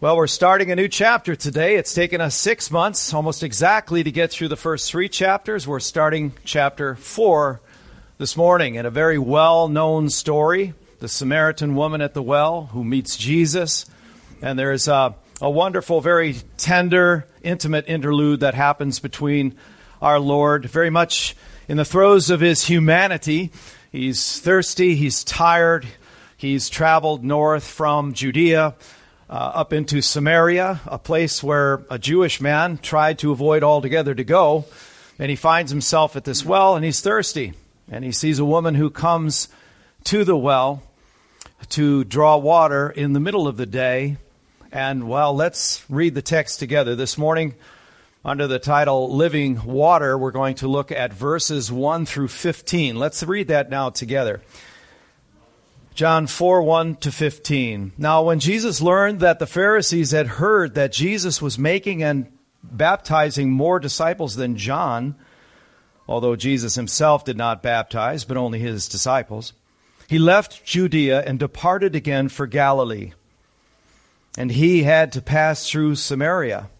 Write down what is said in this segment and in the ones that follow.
Well, we're starting a new chapter today. It's taken us six months, almost exactly, to get through the first three chapters. We're starting chapter four this morning in a very well known story the Samaritan woman at the well who meets Jesus. And there's a, a wonderful, very tender, intimate interlude that happens between our Lord, very much in the throes of his humanity. He's thirsty, he's tired, he's traveled north from Judea uh, up into Samaria, a place where a Jewish man tried to avoid altogether to go. And he finds himself at this well and he's thirsty. And he sees a woman who comes to the well to draw water in the middle of the day. And well, let's read the text together. This morning, under the title Living Water, we're going to look at verses 1 through 15. Let's read that now together. John 4 1 to 15. Now, when Jesus learned that the Pharisees had heard that Jesus was making and baptizing more disciples than John, although Jesus himself did not baptize, but only his disciples, he left Judea and departed again for Galilee. And he had to pass through Samaria.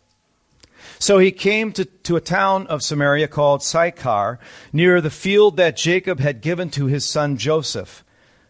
So he came to, to a town of Samaria called Sychar, near the field that Jacob had given to his son Joseph.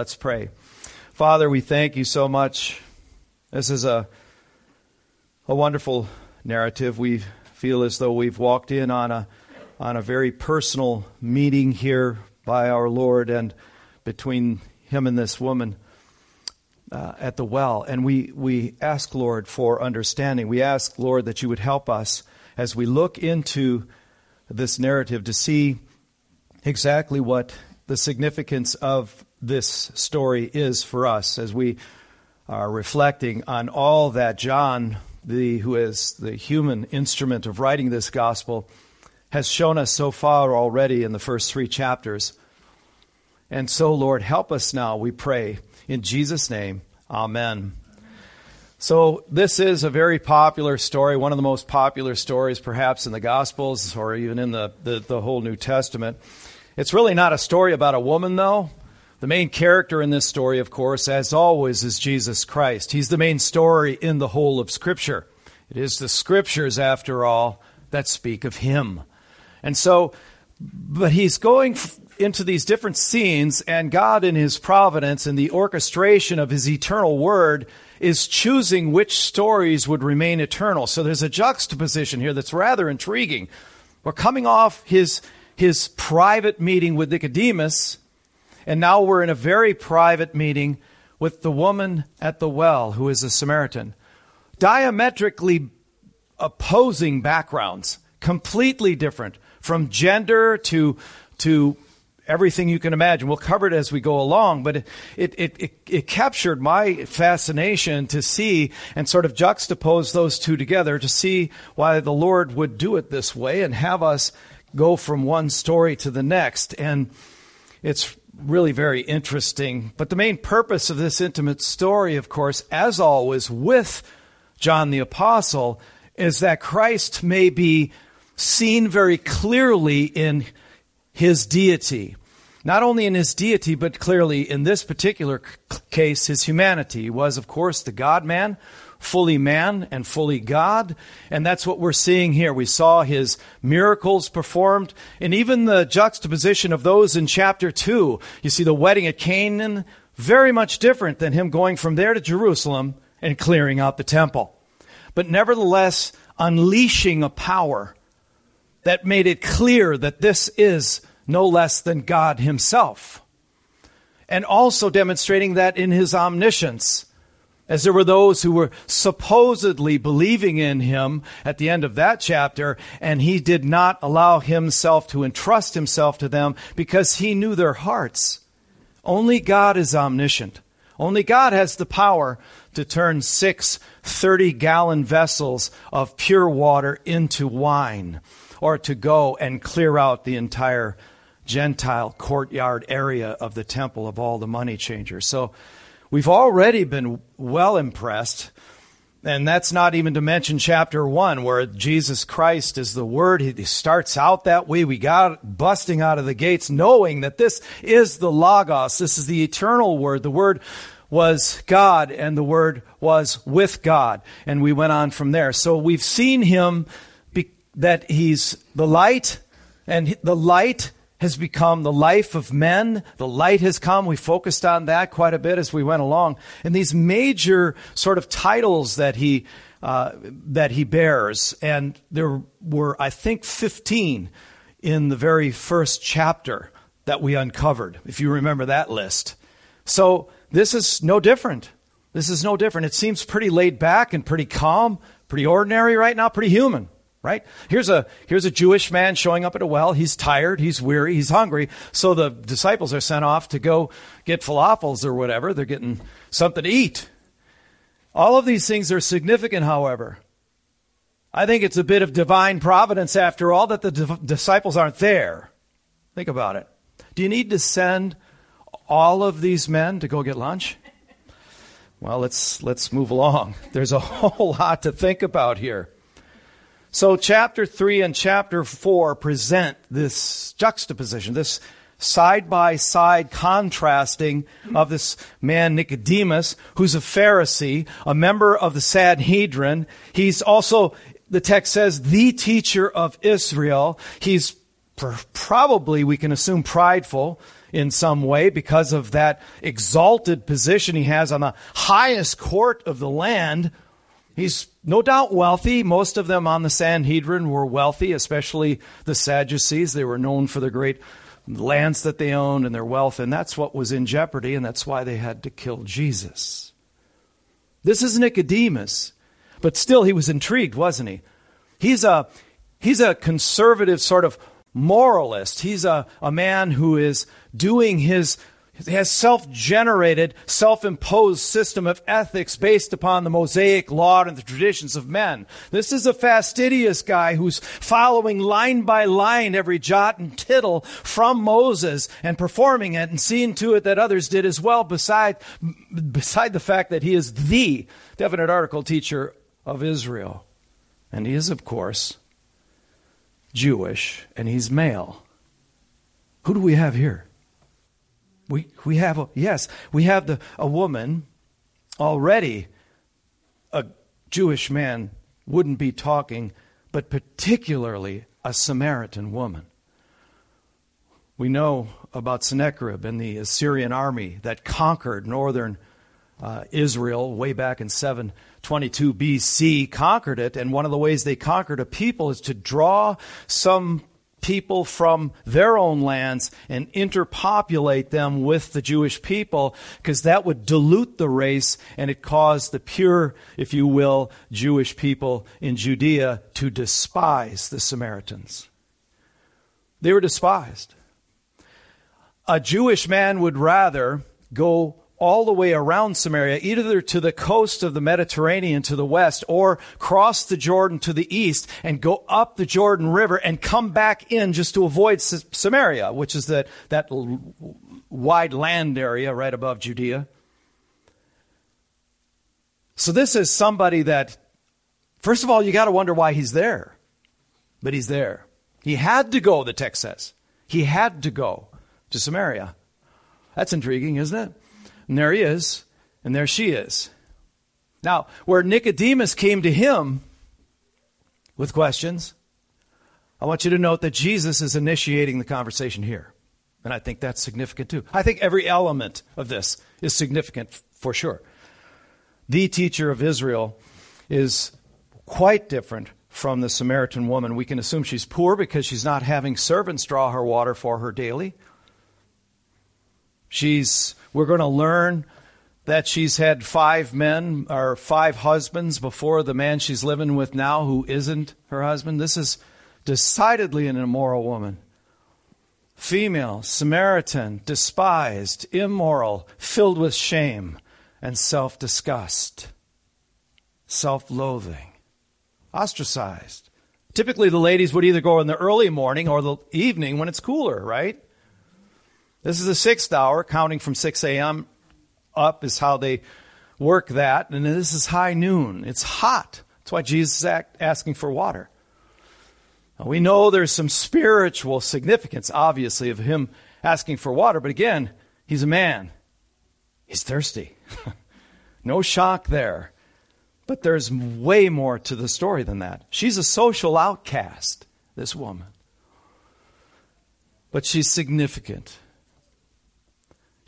Let's pray. Father, we thank you so much. This is a, a wonderful narrative. We feel as though we've walked in on a, on a very personal meeting here by our Lord and between him and this woman. Uh, at the well. And we, we ask, Lord, for understanding. We ask, Lord, that you would help us as we look into this narrative to see exactly what the significance of this story is for us as we are reflecting on all that John, the, who is the human instrument of writing this gospel, has shown us so far already in the first three chapters. And so, Lord, help us now, we pray. In Jesus' name, amen. So, this is a very popular story, one of the most popular stories perhaps in the Gospels or even in the, the, the whole New Testament. It's really not a story about a woman, though. The main character in this story, of course, as always, is Jesus Christ. He's the main story in the whole of Scripture. It is the Scriptures, after all, that speak of Him. And so, but He's going into these different scenes, and God, in His providence and the orchestration of His eternal Word, is choosing which stories would remain eternal. So there's a juxtaposition here that's rather intriguing. We're coming off His, his private meeting with Nicodemus and now we're in a very private meeting with the woman at the well, who is a Samaritan. Diametrically opposing backgrounds, completely different from gender to, to everything you can imagine. We'll cover it as we go along, but it, it, it, it, captured my fascination to see and sort of juxtapose those two together to see why the Lord would do it this way and have us go from one story to the next. And it's really very interesting. But the main purpose of this intimate story, of course, as always, with John the Apostle is that Christ may be seen very clearly in his deity. Not only in his deity, but clearly in this particular case, his humanity. He was, of course, the God man, fully man and fully God. And that's what we're seeing here. We saw his miracles performed, and even the juxtaposition of those in chapter 2. You see the wedding at Canaan, very much different than him going from there to Jerusalem and clearing out the temple. But nevertheless, unleashing a power that made it clear that this is no less than God Himself. And also demonstrating that in His omniscience, as there were those who were supposedly believing in Him at the end of that chapter, and He did not allow Himself to entrust Himself to them because He knew their hearts. Only God is omniscient. Only God has the power to turn six 30 gallon vessels of pure water into wine or to go and clear out the entire Gentile courtyard area of the temple of all the money changers. So we've already been well impressed. And that's not even to mention chapter one, where Jesus Christ is the Word. He starts out that way. We got busting out of the gates, knowing that this is the Logos. This is the eternal Word. The Word was God, and the Word was with God. And we went on from there. So we've seen Him be, that He's the light, and the light has become the life of men. The light has come. We focused on that quite a bit as we went along. And these major sort of titles that he uh, that he bears, and there were, I think, 15 in the very first chapter that we uncovered, if you remember that list. So this is no different. This is no different. It seems pretty laid back and pretty calm, pretty ordinary right now, pretty human right? Here's a here's a Jewish man showing up at a well. He's tired, he's weary, he's hungry. So the disciples are sent off to go get falafels or whatever. They're getting something to eat. All of these things are significant, however. I think it's a bit of divine providence after all that the di- disciples aren't there. Think about it. Do you need to send all of these men to go get lunch? Well, let's let's move along. There's a whole lot to think about here. So, chapter 3 and chapter 4 present this juxtaposition, this side by side contrasting of this man Nicodemus, who's a Pharisee, a member of the Sanhedrin. He's also, the text says, the teacher of Israel. He's probably, we can assume, prideful in some way because of that exalted position he has on the highest court of the land He's no doubt wealthy. Most of them on the Sanhedrin were wealthy, especially the Sadducees. They were known for the great lands that they owned and their wealth, and that's what was in jeopardy, and that's why they had to kill Jesus. This is Nicodemus, but still he was intrigued, wasn't he? He's a he's a conservative sort of moralist. He's a, a man who is doing his has self generated, self imposed system of ethics based upon the Mosaic law and the traditions of men. This is a fastidious guy who's following line by line every jot and tittle from Moses and performing it and seeing to it that others did as well, beside, beside the fact that he is the definite article teacher of Israel. And he is, of course, Jewish and he's male. Who do we have here? We, we have, a, yes, we have the, a woman already, a Jewish man wouldn't be talking, but particularly a Samaritan woman. We know about Sennacherib and the Assyrian army that conquered northern uh, Israel way back in 722 BC, conquered it. And one of the ways they conquered a people is to draw some people from their own lands and interpopulate them with the Jewish people because that would dilute the race and it caused the pure, if you will, Jewish people in Judea to despise the Samaritans. They were despised. A Jewish man would rather go all the way around Samaria, either to the coast of the Mediterranean to the west or cross the Jordan to the east and go up the Jordan River and come back in just to avoid Samaria, which is that, that wide land area right above Judea. So this is somebody that First of all, you got to wonder why he's there. But he's there. He had to go, the text says. He had to go to Samaria. That's intriguing, isn't it? And there he is, and there she is. Now, where Nicodemus came to him with questions, I want you to note that Jesus is initiating the conversation here. And I think that's significant too. I think every element of this is significant for sure. The teacher of Israel is quite different from the Samaritan woman. We can assume she's poor because she's not having servants draw her water for her daily. She's we're going to learn that she's had five men or five husbands before the man she's living with now who isn't her husband. This is decidedly an immoral woman. Female, Samaritan, despised, immoral, filled with shame and self disgust, self loathing, ostracized. Typically, the ladies would either go in the early morning or the evening when it's cooler, right? This is the sixth hour, counting from 6 a.m. up is how they work that. And this is high noon. It's hot. That's why Jesus is asking for water. Now, we know there's some spiritual significance, obviously, of him asking for water, but again, he's a man. He's thirsty. no shock there. But there's way more to the story than that. She's a social outcast, this woman. But she's significant.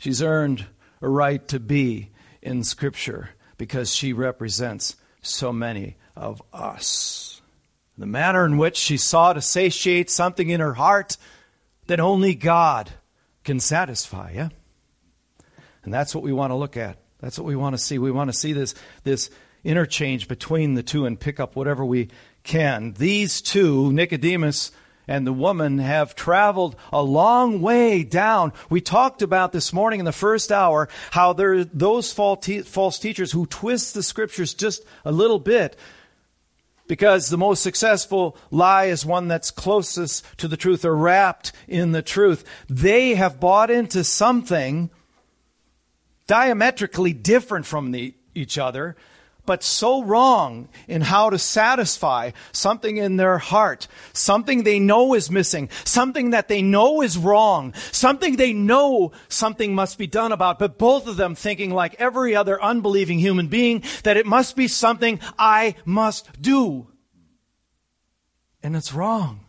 She's earned a right to be in Scripture because she represents so many of us. The manner in which she sought to satiate something in her heart that only God can satisfy, yeah? And that's what we want to look at. That's what we want to see. We want to see this, this interchange between the two and pick up whatever we can. These two, Nicodemus and the woman, have traveled a long way down. We talked about this morning in the first hour how there are those false teachers who twist the scriptures just a little bit because the most successful lie is one that's closest to the truth or wrapped in the truth. They have bought into something diametrically different from the, each other, but so wrong in how to satisfy something in their heart, something they know is missing, something that they know is wrong, something they know something must be done about, but both of them thinking like every other unbelieving human being that it must be something I must do. And it's wrong.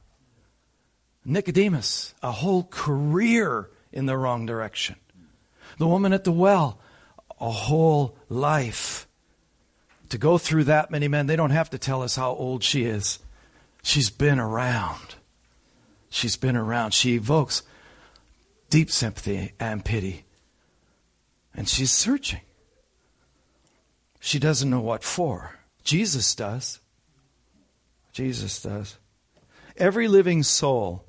Nicodemus, a whole career in the wrong direction. The woman at the well, a whole life. To go through that many men, they don't have to tell us how old she is. She's been around. She's been around. She evokes deep sympathy and pity. And she's searching. She doesn't know what for. Jesus does. Jesus does. Every living soul,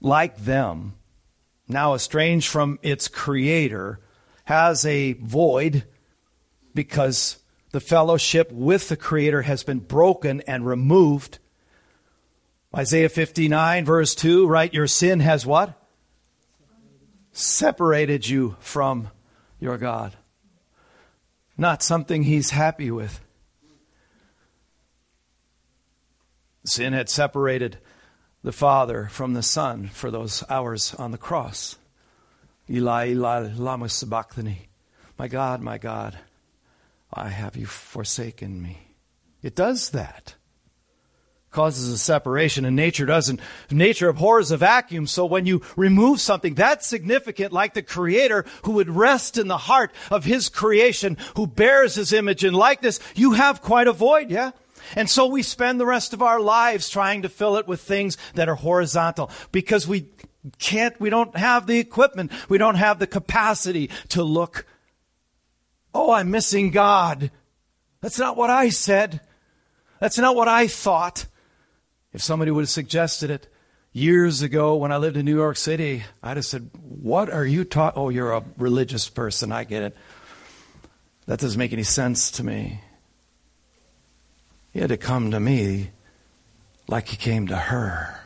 like them, now estranged from its creator, has a void because the fellowship with the creator has been broken and removed. Isaiah 59 verse 2, right? Your sin has what? Separated you from your God. Not something he's happy with. Sin had separated the Father from the Son for those hours on the cross. Eli, Eli, lama sabachthani. My God, my God, why have you forsaken me? It does that. Causes a separation, and nature doesn't. Nature abhors a vacuum, so when you remove something that's significant, like the Creator who would rest in the heart of His creation, who bears His image and likeness, you have quite a void, yeah? And so we spend the rest of our lives trying to fill it with things that are horizontal because we can't, we don't have the equipment, we don't have the capacity to look, oh, I'm missing God. That's not what I said. That's not what I thought. If somebody would have suggested it years ago when I lived in New York City, I'd have said, What are you talking? Oh, you're a religious person. I get it. That doesn't make any sense to me. He had to come to me like he came to her.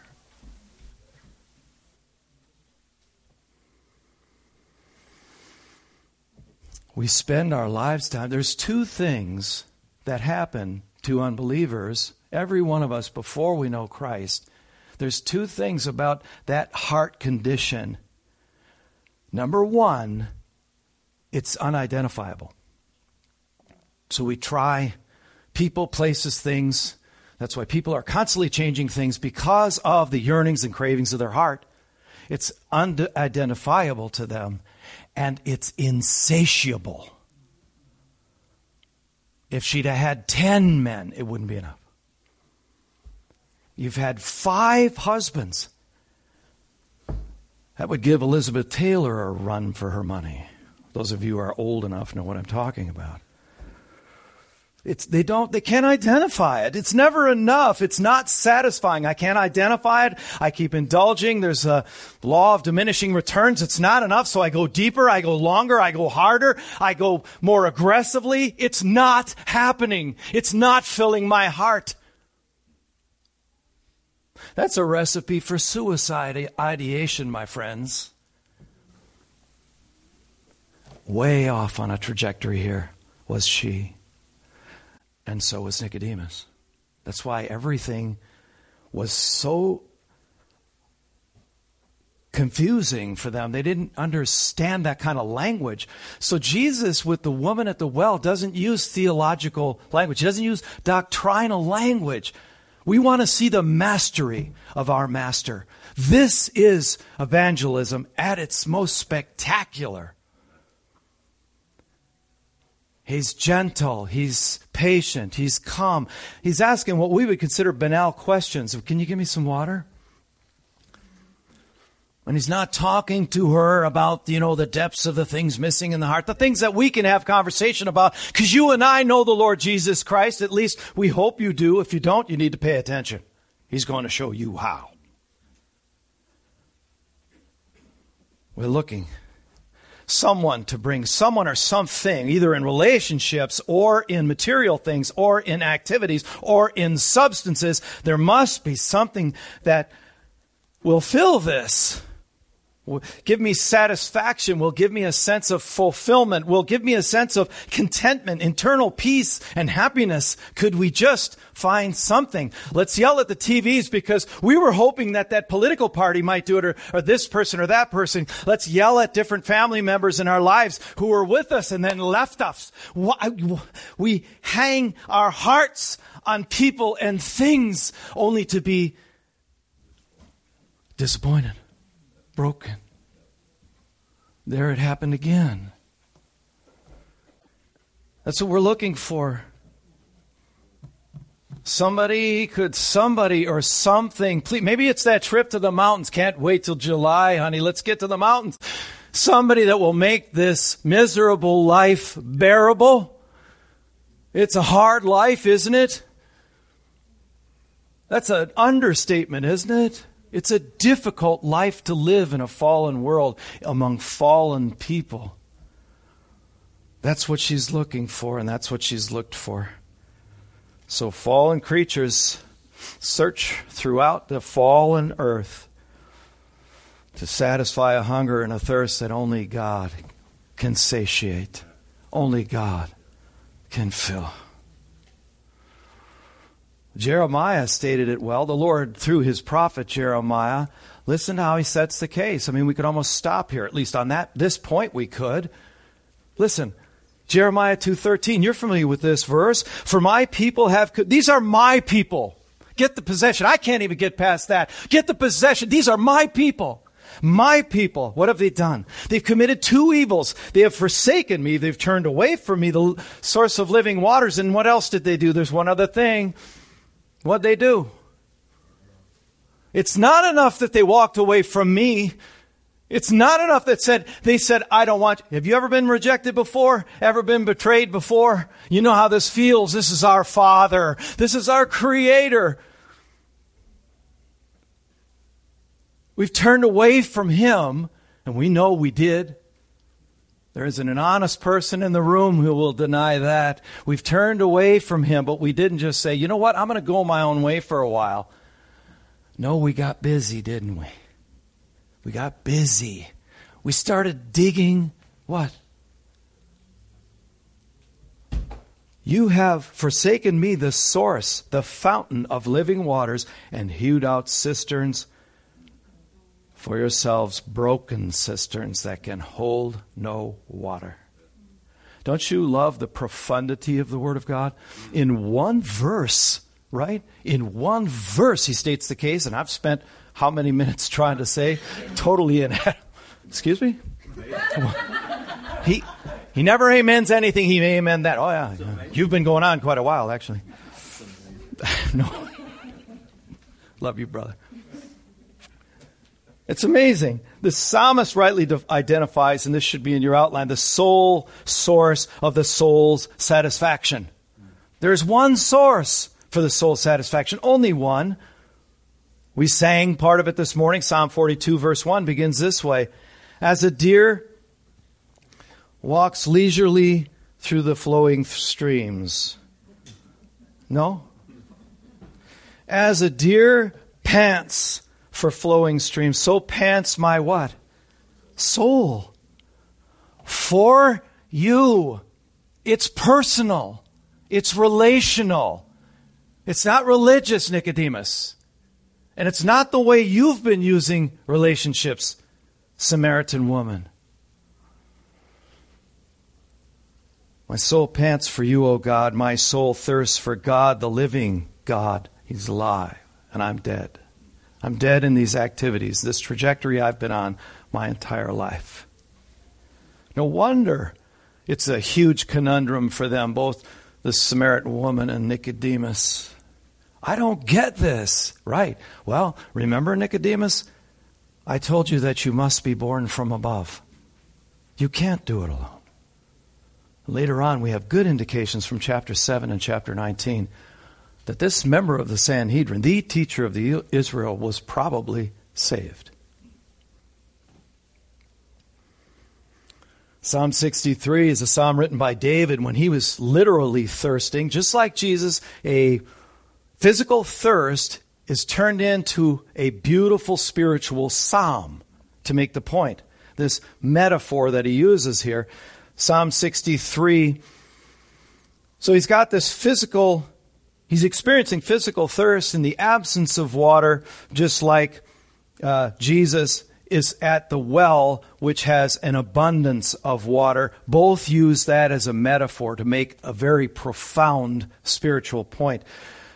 We spend our lives time. There's two things that happen to unbelievers, every one of us before we know Christ, there's two things about that heart condition. Number one, it's unidentifiable. So we try people, places, things. That's why people are constantly changing things because of the yearnings and cravings of their heart. It's unidentifiable to them and it's insatiable. If she'd have had 10 men, it wouldn't be enough. You've had five husbands. That would give Elizabeth Taylor a run for her money. Those of you who are old enough know what I'm talking about. It's, they don't, they can't identify it. It's never enough. It's not satisfying. I can't identify it. I keep indulging. There's a law of diminishing returns. It's not enough. So I go deeper. I go longer. I go harder. I go more aggressively. It's not happening. It's not filling my heart. That's a recipe for suicide ideation, my friends. Way off on a trajectory here was she and so was Nicodemus. That's why everything was so confusing for them. They didn't understand that kind of language. So Jesus, with the woman at the well, doesn't use theological language, he doesn't use doctrinal language. We want to see the mastery of our master. This is evangelism at its most spectacular. He's gentle. He's patient. He's calm. He's asking what we would consider banal questions. Can you give me some water? And he's not talking to her about, you know, the depths of the things missing in the heart, the things that we can have conversation about, because you and I know the Lord Jesus Christ. At least we hope you do. If you don't, you need to pay attention. He's going to show you how. We're looking someone to bring someone or something, either in relationships or in material things or in activities or in substances. There must be something that will fill this give me satisfaction, will give me a sense of fulfillment, will give me a sense of contentment, internal peace and happiness. Could we just find something? Let's yell at the TVs because we were hoping that that political party might do it or, or this person or that person. Let's yell at different family members in our lives who were with us and then left us. We hang our hearts on people and things only to be disappointed broken. There it happened again. That's what we're looking for. Somebody could somebody or something please maybe it's that trip to the mountains. Can't wait till July, honey. Let's get to the mountains. Somebody that will make this miserable life bearable. It's a hard life, isn't it? That's an understatement, isn't it? It's a difficult life to live in a fallen world among fallen people. That's what she's looking for, and that's what she's looked for. So, fallen creatures search throughout the fallen earth to satisfy a hunger and a thirst that only God can satiate, only God can fill. Jeremiah stated it well. The Lord, through his prophet Jeremiah, listen to how he sets the case. I mean, we could almost stop here, at least on that this point we could. Listen, Jeremiah 2:13. You're familiar with this verse. For my people have these are my people. Get the possession. I can't even get past that. Get the possession. These are my people. My people, what have they done? They've committed two evils. They have forsaken me. They've turned away from me, the source of living waters. And what else did they do? There's one other thing. What'd they do? It's not enough that they walked away from me. It's not enough that said, they said, I don't want you. Have you ever been rejected before? Ever been betrayed before? You know how this feels. This is our Father. This is our Creator. We've turned away from Him, and we know we did. There isn't an honest person in the room who will deny that. We've turned away from him, but we didn't just say, you know what, I'm going to go my own way for a while. No, we got busy, didn't we? We got busy. We started digging what? You have forsaken me, the source, the fountain of living waters, and hewed out cisterns for yourselves, broken cisterns that can hold no water. Don't you love the profundity of the Word of God? In one verse, right? In one verse, he states the case, and I've spent how many minutes trying to say totally in. Excuse me? he, he never amens anything, he may amen that. Oh, yeah. You've been going on quite a while, actually. no. Love you, brother. It's amazing. The psalmist rightly identifies, and this should be in your outline, the sole source of the soul's satisfaction. There's one source for the soul's satisfaction, only one. We sang part of it this morning. Psalm 42, verse 1 begins this way As a deer walks leisurely through the flowing streams. No? As a deer pants for flowing streams. So pants my what? Soul. For you. It's personal. It's relational. It's not religious, Nicodemus. And it's not the way you've been using relationships, Samaritan woman. My soul pants for you, O God. My soul thirsts for God, the living God. He's alive, and I'm dead. I'm dead in these activities, this trajectory I've been on my entire life. No wonder it's a huge conundrum for them, both the Samaritan woman and Nicodemus. I don't get this. Right. Well, remember, Nicodemus? I told you that you must be born from above. You can't do it alone. Later on, we have good indications from chapter 7 and chapter 19 that this member of the Sanhedrin, the teacher of the Israel, was probably saved. Psalm 63 is a psalm written by David when he was literally thirsting. Just like Jesus, a physical thirst is turned into a beautiful spiritual psalm to make the point. This metaphor that he uses here, Psalm 63. So he's got this physical He's experiencing physical thirst in the absence of water, just like uh, Jesus is at the well, which has an abundance of water. Both use that as a metaphor to make a very profound spiritual point.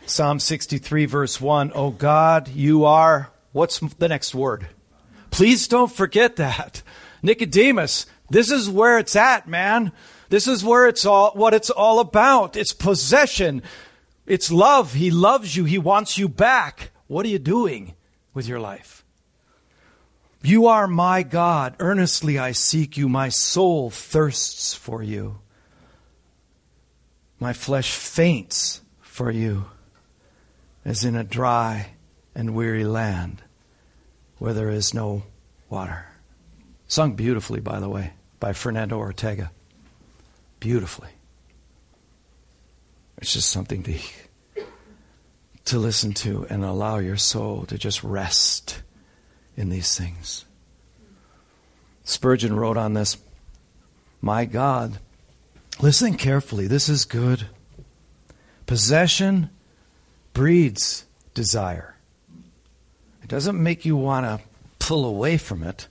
Psalm 63, verse 1 Oh God, you are, what's the next word? Please don't forget that. Nicodemus, this is where it's at, man. This is where it's all, what it's all about. It's possession. It's love. He loves you. He wants you back. What are you doing with your life? You are my God. Earnestly I seek you. My soul thirsts for you. My flesh faints for you as in a dry and weary land where there is no water. Sung beautifully, by the way, by Fernando Ortega. Beautifully. It's just something to, to listen to and allow your soul to just rest in these things. Spurgeon wrote on this My God, listen carefully, this is good. Possession breeds desire. It doesn't make you want to pull away from it.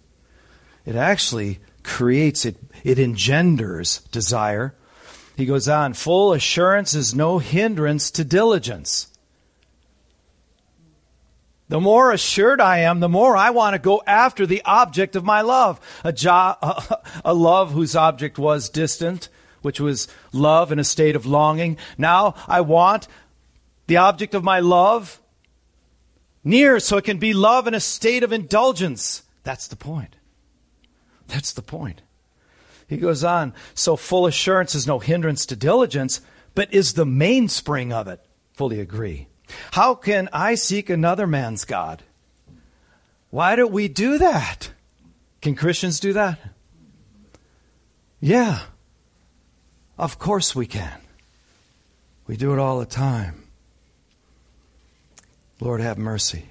It actually creates it, it engenders desire. He goes on, full assurance is no hindrance to diligence. The more assured I am, the more I want to go after the object of my love. A, jo- a, love whose object was distant, which was love in a state of longing. Now I want the object of my love near so it can be love in a state of indulgence. That's the point. That's the point. He goes on, so full assurance is no hindrance to diligence, but is the mainspring of it. Fully agree. How can I seek another man's God? Why do we do that? Can Christians do that? Yeah. Of course we can. We do it all the time. Lord, have mercy.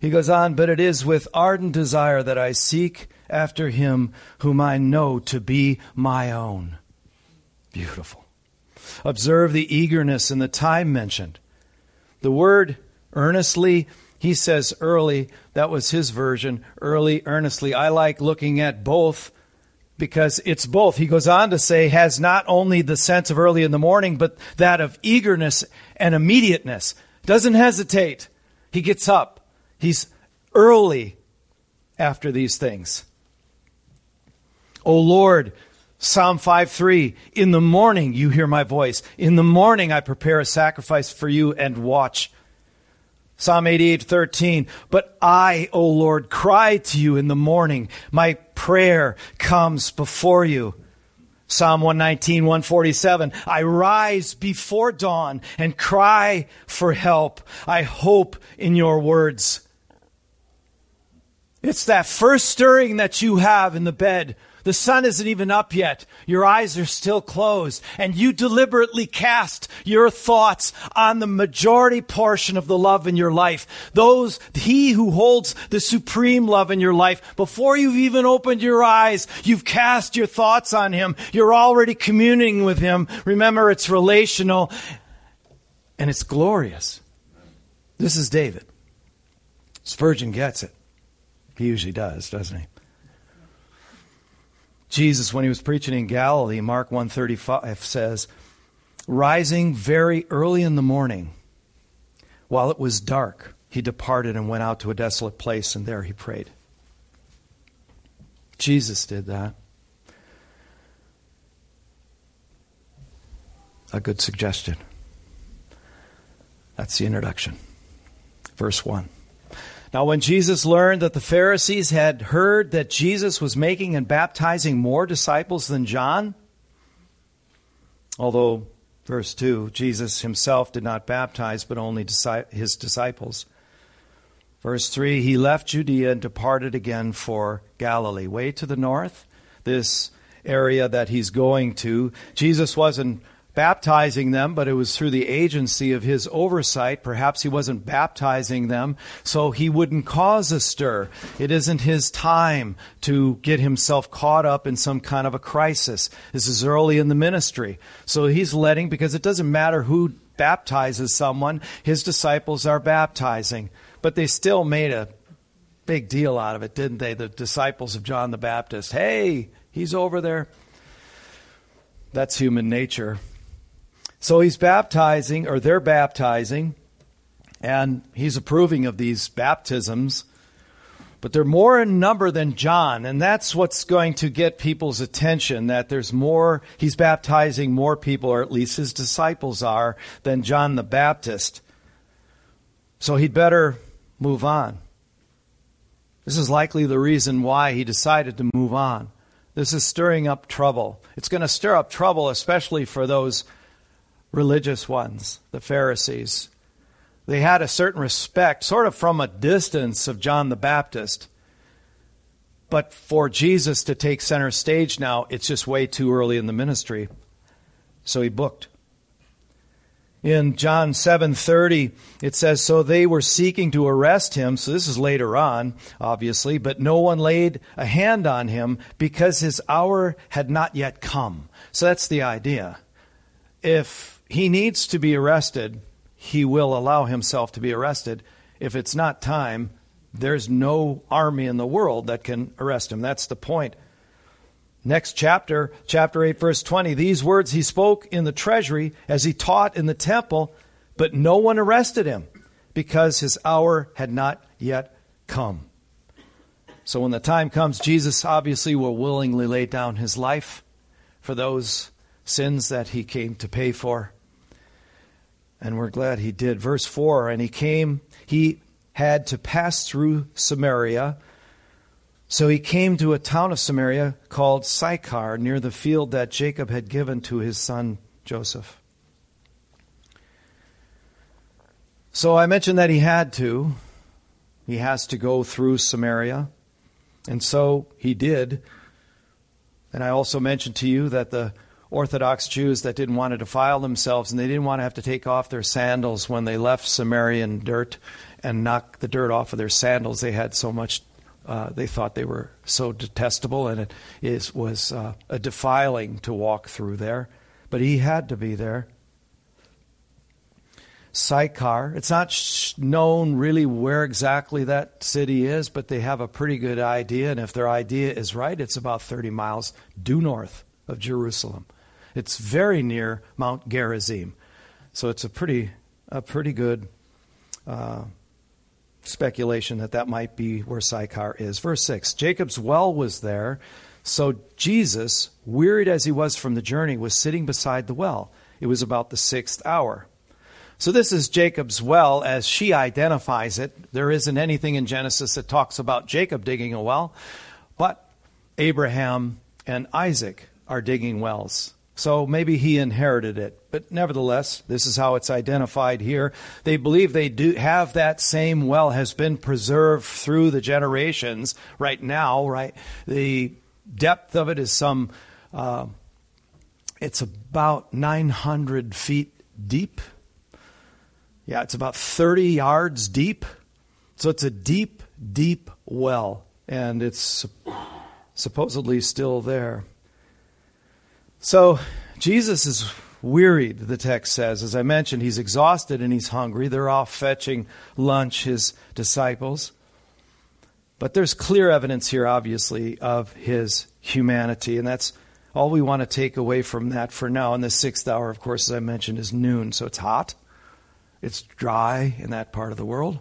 He goes on, but it is with ardent desire that I seek after him whom I know to be my own. Beautiful. Observe the eagerness and the time mentioned. The word earnestly, he says early, that was his version, early, earnestly. I like looking at both because it's both. He goes on to say, has not only the sense of early in the morning, but that of eagerness and immediateness. Doesn't hesitate. He gets up. He's early after these things. O Lord, Psalm 5 3, in the morning you hear my voice. In the morning I prepare a sacrifice for you and watch. Psalm 88 13, but I, O Lord, cry to you in the morning. My prayer comes before you. Psalm 119, 147. I rise before dawn and cry for help. I hope in your words. It's that first stirring that you have in the bed the sun isn't even up yet. Your eyes are still closed. And you deliberately cast your thoughts on the majority portion of the love in your life. Those, he who holds the supreme love in your life. Before you've even opened your eyes, you've cast your thoughts on him. You're already communing with him. Remember, it's relational and it's glorious. This is David. Spurgeon gets it. He usually does, doesn't he? Jesus, when he was preaching in Galilee, Mark 135 says, Rising very early in the morning, while it was dark, he departed and went out to a desolate place, and there he prayed. Jesus did that. A good suggestion. That's the introduction. Verse 1. Now, when Jesus learned that the Pharisees had heard that Jesus was making and baptizing more disciples than John, although, verse 2, Jesus himself did not baptize, but only his disciples. Verse 3, he left Judea and departed again for Galilee. Way to the north, this area that he's going to. Jesus wasn't baptizing them, but it was through the agency of his oversight. Perhaps he wasn't baptizing them so he wouldn't cause a stir. It isn't his time to get himself caught up in some kind of a crisis. This is early in the ministry. So he's letting, because it doesn't matter who baptizes someone, his disciples are baptizing. But they still made a big deal out of it, didn't they? The disciples of John the Baptist. Hey, he's over there. That's human nature. So he's baptizing, or they're baptizing, and he's approving of these baptisms. But they're more in number than John, and that's what's going to get people's attention that there's more, he's baptizing more people, or at least his disciples are, than John the Baptist. So he'd better move on. This is likely the reason why he decided to move on. This is stirring up trouble. It's going to stir up trouble, especially for those religious ones, the Pharisees. They had a certain respect, sort of from a distance, of John the Baptist. But for Jesus to take center stage now, it's just way too early in the ministry. So he booked. In John 7:30 it says so they were seeking to arrest him so this is later on obviously but no one laid a hand on him because his hour had not yet come. So that's the idea. If he needs to be arrested, he will allow himself to be arrested. If it's not time, there's no army in the world that can arrest him. That's the point. Next chapter, chapter 8, verse 20. These words he spoke in the treasury as he taught in the temple, but no one arrested him because his hour had not yet come. So when the time comes, Jesus obviously will willingly lay down his life for those sins that he came to pay for. And we're glad he did. Verse 4 And he came, he had to pass through Samaria. So he came to a town of Samaria called Sychar, near the field that Jacob had given to his son Joseph. So I mentioned that he had to. He has to go through Samaria. And so he did. And I also mentioned to you that the Orthodox Jews that didn't want to defile themselves and they didn't want to have to take off their sandals when they left Samarian dirt and knock the dirt off of their sandals. They had so much, uh, they thought they were so detestable and it is, was uh, a defiling to walk through there. but he had to be there. Sychar. It's not known really where exactly that city is, but they have a pretty good idea. And if their idea is right, it's about 30 miles due north of Jerusalem. It's very near Mount Gerizim. So it's a pretty, a pretty good uh, speculation that that might be where Sychar is. Verse 6 Jacob's well was there. So Jesus, wearied as he was from the journey, was sitting beside the well. It was about the sixth hour. So, this is Jacob's well as she identifies it. There isn't anything in Genesis that talks about Jacob digging a well, but Abraham and Isaac are digging wells. So maybe he inherited it. But nevertheless, this is how it's identified here. They believe they do have that same well has been preserved through the generations right now, right? The depth of it is some, uh, it's about 900 feet deep. Yeah, it's about 30 yards deep. So it's a deep, deep well, and it's supposedly still there. So Jesus is wearied, the text says. As I mentioned, he's exhausted and he's hungry. They're off fetching lunch, his disciples. But there's clear evidence here, obviously, of his humanity, and that's all we want to take away from that for now. And the sixth hour, of course, as I mentioned, is noon, so it's hot. It's dry in that part of the world.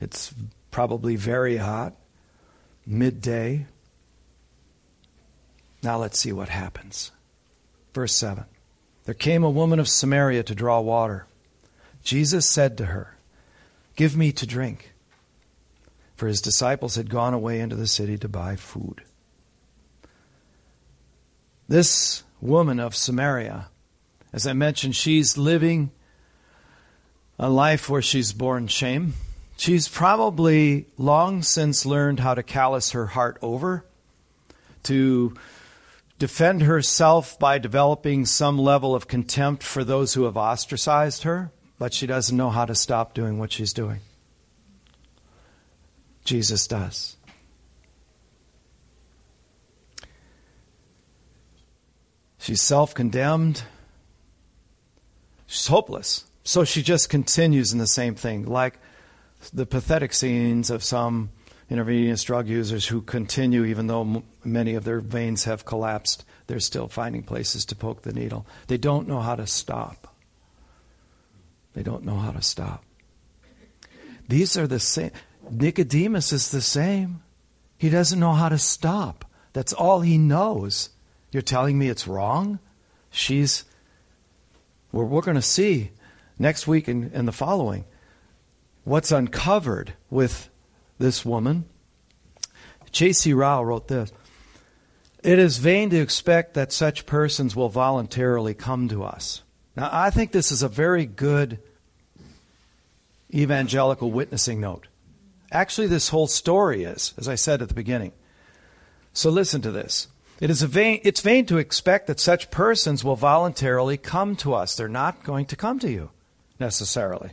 It's probably very hot. Midday. Now let's see what happens. Verse 7 There came a woman of Samaria to draw water. Jesus said to her, Give me to drink. For his disciples had gone away into the city to buy food. This woman of Samaria, as I mentioned, she's living a life where she's borne shame. She's probably long since learned how to callous her heart over, to defend herself by developing some level of contempt for those who have ostracized her, but she doesn't know how to stop doing what she's doing. Jesus does. She's self condemned. She's hopeless. So she just continues in the same thing, like the pathetic scenes of some intravenous drug users who continue, even though m- many of their veins have collapsed, they're still finding places to poke the needle. They don't know how to stop. They don't know how to stop. These are the same. Nicodemus is the same. He doesn't know how to stop. That's all he knows. You're telling me it's wrong? She's. We're going to see next week and, and the following what's uncovered with this woman. J.C. Ryle wrote this It is vain to expect that such persons will voluntarily come to us. Now, I think this is a very good evangelical witnessing note. Actually, this whole story is, as I said at the beginning. So listen to this. It is vain, it's vain to expect that such persons will voluntarily come to us. They're not going to come to you necessarily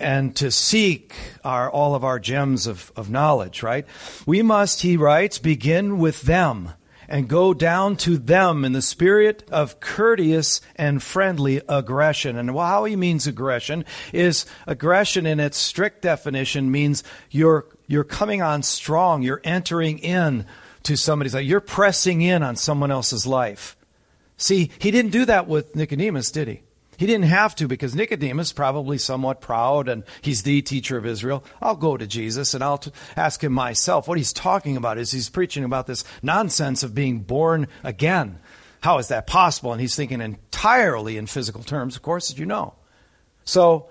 and to seek our, all of our gems of, of knowledge, right? We must, he writes, begin with them and go down to them in the spirit of courteous and friendly aggression. And how he means aggression is aggression in its strict definition means you're, you're coming on strong, you're entering in to somebody's life, you're pressing in on someone else's life. See, he didn't do that with Nicodemus, did he? He didn't have to because Nicodemus, probably somewhat proud, and he's the teacher of Israel. I'll go to Jesus and I'll t- ask him myself. What he's talking about is he's preaching about this nonsense of being born again. How is that possible? And he's thinking entirely in physical terms, of course, as you know. So,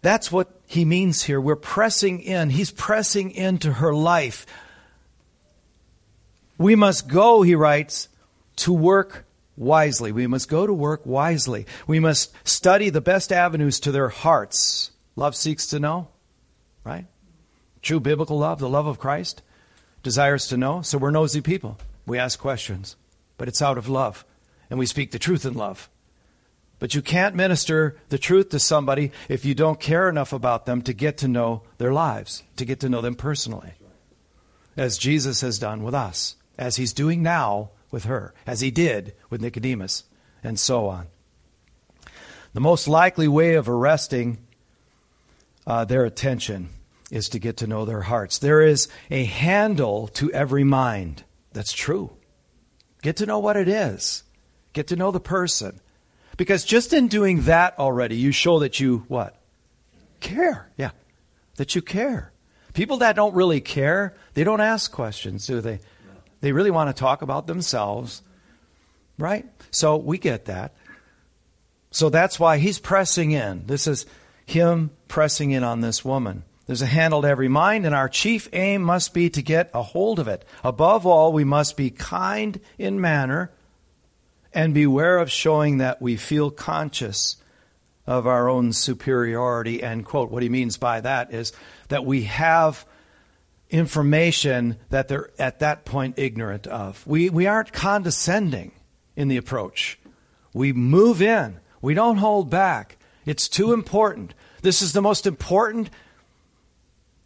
that's what he means here. We're pressing in. He's pressing into her life. We must go, he writes, to work wisely. We must go to work wisely. We must study the best avenues to their hearts. Love seeks to know, right? True biblical love, the love of Christ, desires to know. So we're nosy people. We ask questions, but it's out of love, and we speak the truth in love. But you can't minister the truth to somebody if you don't care enough about them to get to know their lives, to get to know them personally, as Jesus has done with us, as he's doing now with her, as he did with Nicodemus, and so on. The most likely way of arresting uh, their attention is to get to know their hearts. There is a handle to every mind. That's true. Get to know what it is. Get to know the person. Because just in doing that already, you show that you what? Care. Yeah. That you care. People that don't really care, they don't ask questions, do they? They really want to talk about themselves. Right? So we get that. So that's why he's pressing in. This is him pressing in on this woman. There's a handle to every mind, and our chief aim must be to get a hold of it. Above all, we must be kind in manner and beware of showing that we feel conscious of our own superiority. And quote. What he means by that is that we have information that they're at that point ignorant of. We, we aren't condescending in the approach. We move in, we don't hold back. It's too important. This is the most important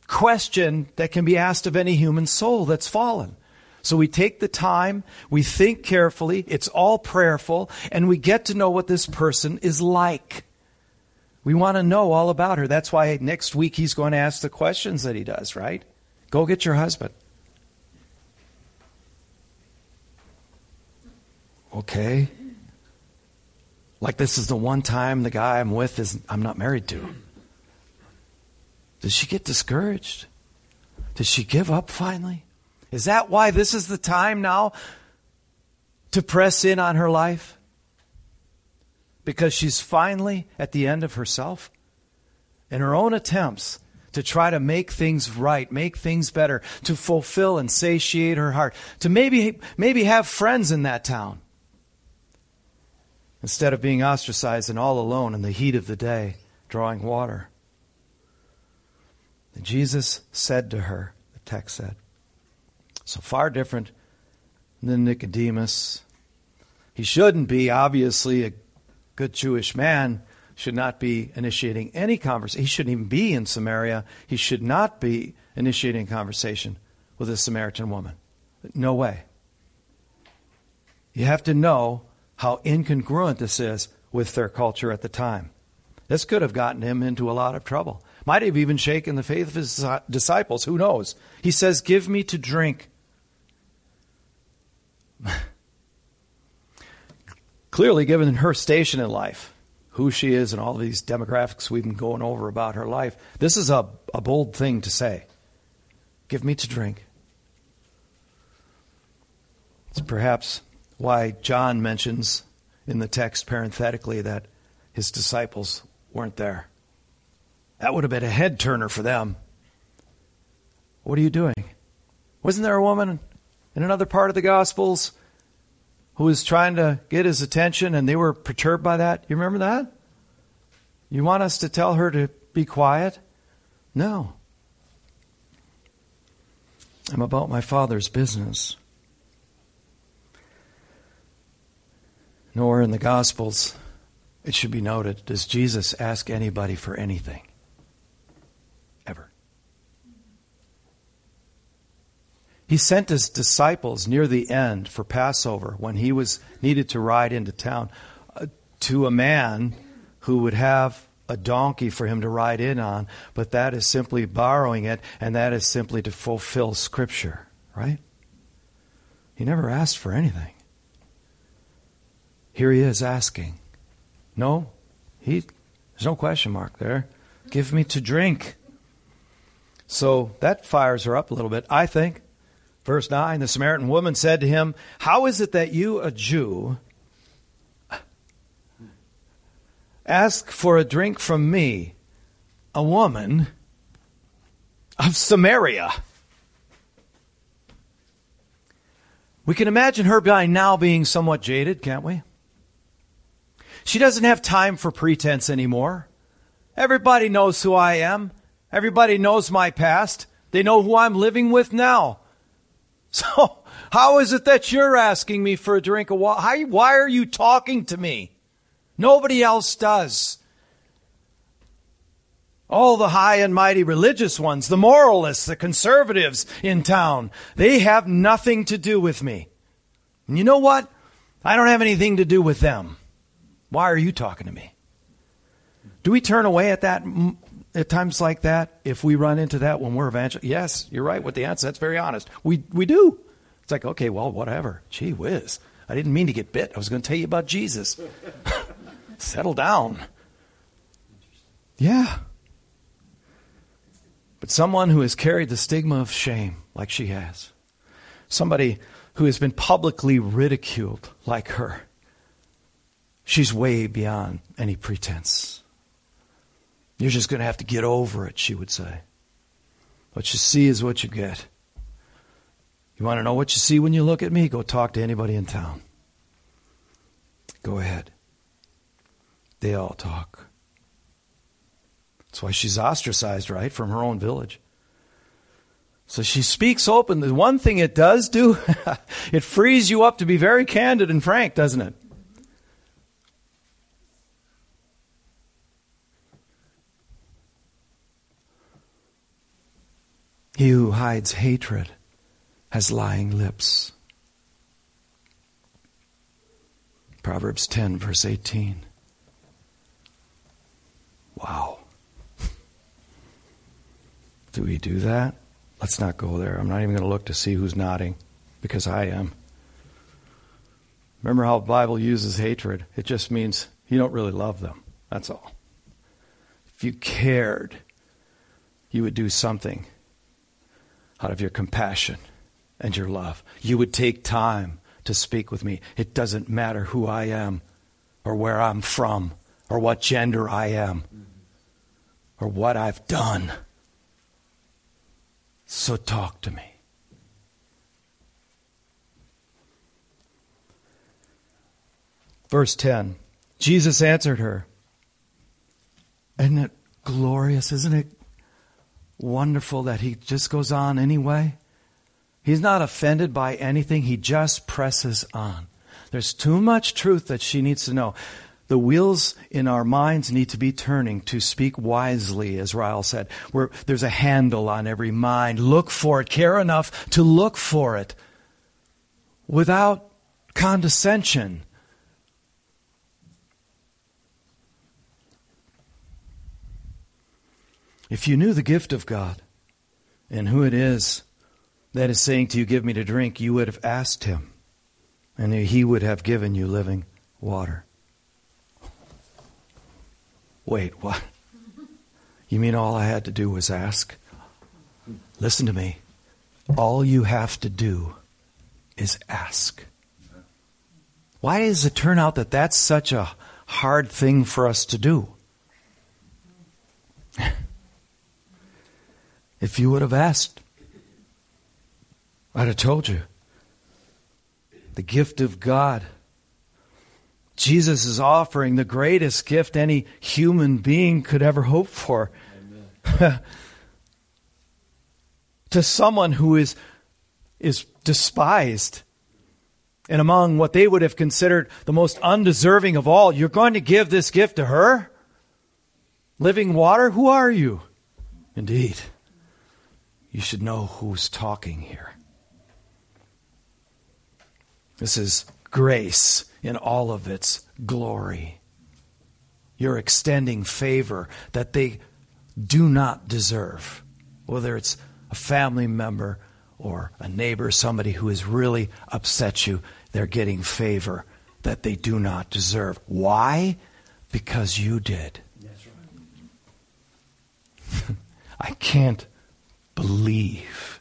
question that can be asked of any human soul that's fallen. So we take the time, we think carefully, it's all prayerful, and we get to know what this person is like. We want to know all about her. That's why next week he's going to ask the questions that he does, right? Go get your husband. Okay. Like this is the one time the guy I'm with is I'm not married to. Does she get discouraged? Does she give up finally? Is that why this is the time now to press in on her life? Because she's finally at the end of herself? In her own attempts to try to make things right, make things better, to fulfill and satiate her heart, to maybe, maybe have friends in that town instead of being ostracized and all alone in the heat of the day drawing water. And Jesus said to her, the text said, so far different than Nicodemus. He shouldn't be, obviously, a good Jewish man should not be initiating any conversation. He shouldn't even be in Samaria. He should not be initiating conversation with a Samaritan woman. No way. You have to know how incongruent this is with their culture at the time. This could have gotten him into a lot of trouble. Might have even shaken the faith of his disciples. Who knows? He says, Give me to drink. Clearly, given her station in life, who she is, and all these demographics we've been going over about her life, this is a, a bold thing to say. Give me to drink. It's perhaps why John mentions in the text parenthetically that his disciples weren't there. That would have been a head turner for them. What are you doing? Wasn't there a woman in another part of the Gospels who was trying to get his attention and they were perturbed by that? You remember that? You want us to tell her to be quiet? No. I'm about my Father's business. Nor in the Gospels, it should be noted, does Jesus ask anybody for anything. He sent his disciples near the end for Passover when he was needed to ride into town uh, to a man who would have a donkey for him to ride in on, but that is simply borrowing it, and that is simply to fulfill Scripture, right? He never asked for anything. Here he is asking. No, he, there's no question mark there. Give me to drink. So that fires her up a little bit, I think. Verse 9 The Samaritan woman said to him, How is it that you, a Jew, ask for a drink from me, a woman of Samaria? We can imagine her by now being somewhat jaded, can't we? She doesn't have time for pretense anymore. Everybody knows who I am. Everybody knows my past. They know who I'm living with now. So, how is it that you're asking me for a drink of water? How, why are you talking to me? Nobody else does. All the high and mighty religious ones, the moralists, the conservatives in town, they have nothing to do with me. And you know what? I don't have anything to do with them. Why are you talking to me? Do we turn away at that at times like that if we run into that when we're evangelists? Yes, you're right with the answer. That's very honest. We we do. It's like, okay, well, whatever. Gee whiz. I didn't mean to get bit. I was going to tell you about Jesus. Settle down. Yeah. But someone who has carried the stigma of shame like she has, somebody who has been publicly ridiculed like her, she's way beyond any pretense. You're just going to have to get over it, she would say. What you see is what you get. You want to know what you see when you look at me? Go talk to anybody in town. Go ahead. They all talk. That's why she's ostracized, right, from her own village. So she speaks open. The one thing it does do, it frees you up to be very candid and frank, doesn't it? He who hides hatred has lying lips. Proverbs 10, verse 18. Wow. Do we do that? Let's not go there. I'm not even going to look to see who's nodding because I am. Remember how the Bible uses hatred? It just means you don't really love them. That's all. If you cared, you would do something out of your compassion and your love. You would take time to speak with me. It doesn't matter who I am or where I'm from or what gender I am or what I've done. So talk to me. Verse 10 Jesus answered her. Isn't it glorious? Isn't it wonderful that he just goes on anyway? He's not offended by anything, he just presses on. There's too much truth that she needs to know. The wheels in our minds need to be turning to speak wisely, as Ryle said. Where there's a handle on every mind. Look for it. Care enough to look for it without condescension. If you knew the gift of God and who it is that is saying to you, Give me to drink, you would have asked him, and he would have given you living water. Wait, what? You mean all I had to do was ask? Listen to me. All you have to do is ask. Why does it turn out that that's such a hard thing for us to do? if you would have asked, I'd have told you. The gift of God. Jesus is offering the greatest gift any human being could ever hope for. to someone who is, is despised and among what they would have considered the most undeserving of all, you're going to give this gift to her? Living water? Who are you? Indeed. You should know who's talking here. This is grace in all of its glory. You're extending favor that they do not deserve, whether it's a family member or a neighbor, somebody who has really upset you, they're getting favor that they do not deserve. Why? Because you did. Right. I can't believe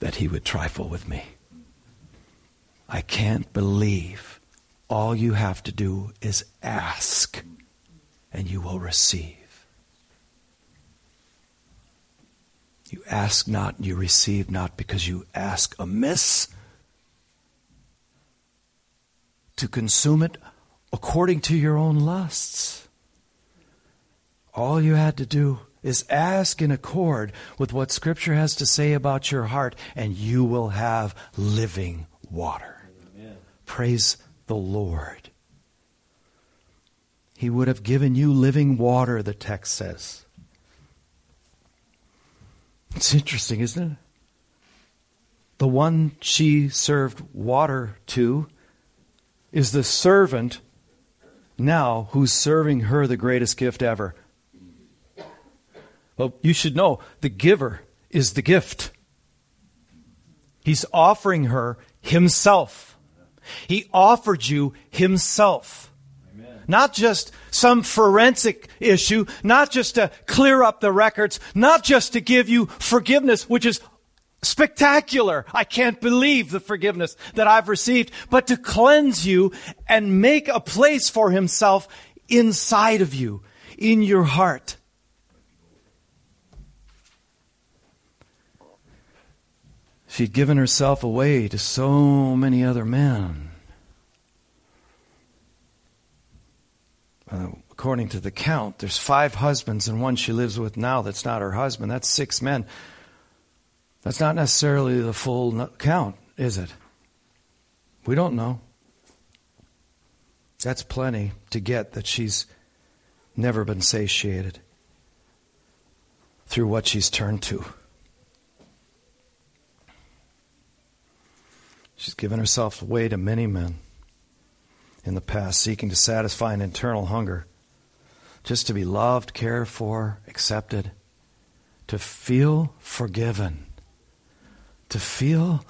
that he would trifle with me. I can't believe. All you have to do is ask, and you will receive. You ask not, and you receive not because you ask amiss to consume it according to your own lusts. All you had to do is ask in accord with what Scripture has to say about your heart, and you will have living water. Praise the Lord. He would have given you living water, the text says. It's interesting, isn't it? the one she served water to is the servant now who's serving her the greatest gift ever. Well, you should know the giver is the gift. He's offering her himself. He offered you himself. Amen. Not just some forensic issue, not just to clear up the records, not just to give you forgiveness, which is spectacular. I can't believe the forgiveness that I've received, but to cleanse you and make a place for himself inside of you, in your heart. She'd given herself away to so many other men. Uh, according to the count, there's five husbands and one she lives with now that's not her husband. That's six men. That's not necessarily the full count, is it? We don't know. That's plenty to get that she's never been satiated through what she's turned to. She's given herself away to many men in the past, seeking to satisfy an internal hunger, just to be loved, cared for, accepted, to feel forgiven, to feel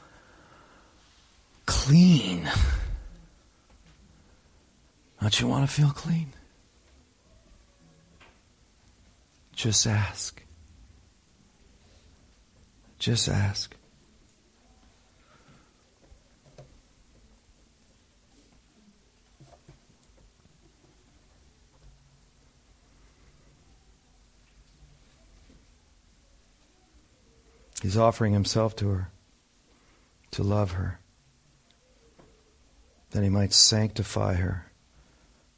clean. Don't you want to feel clean? Just ask. Just ask. He's offering himself to her to love her, that he might sanctify her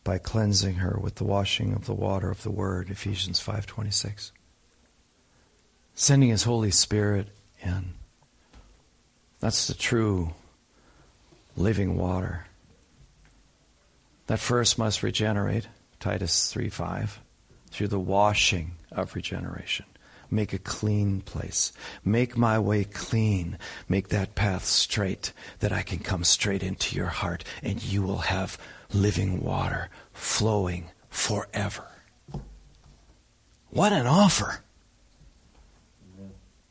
by cleansing her with the washing of the water of the word Ephesians 5:26 sending his holy spirit in. That's the true living water. That first must regenerate Titus 3:5 through the washing of regeneration Make a clean place. Make my way clean. Make that path straight that I can come straight into your heart and you will have living water flowing forever. What an offer!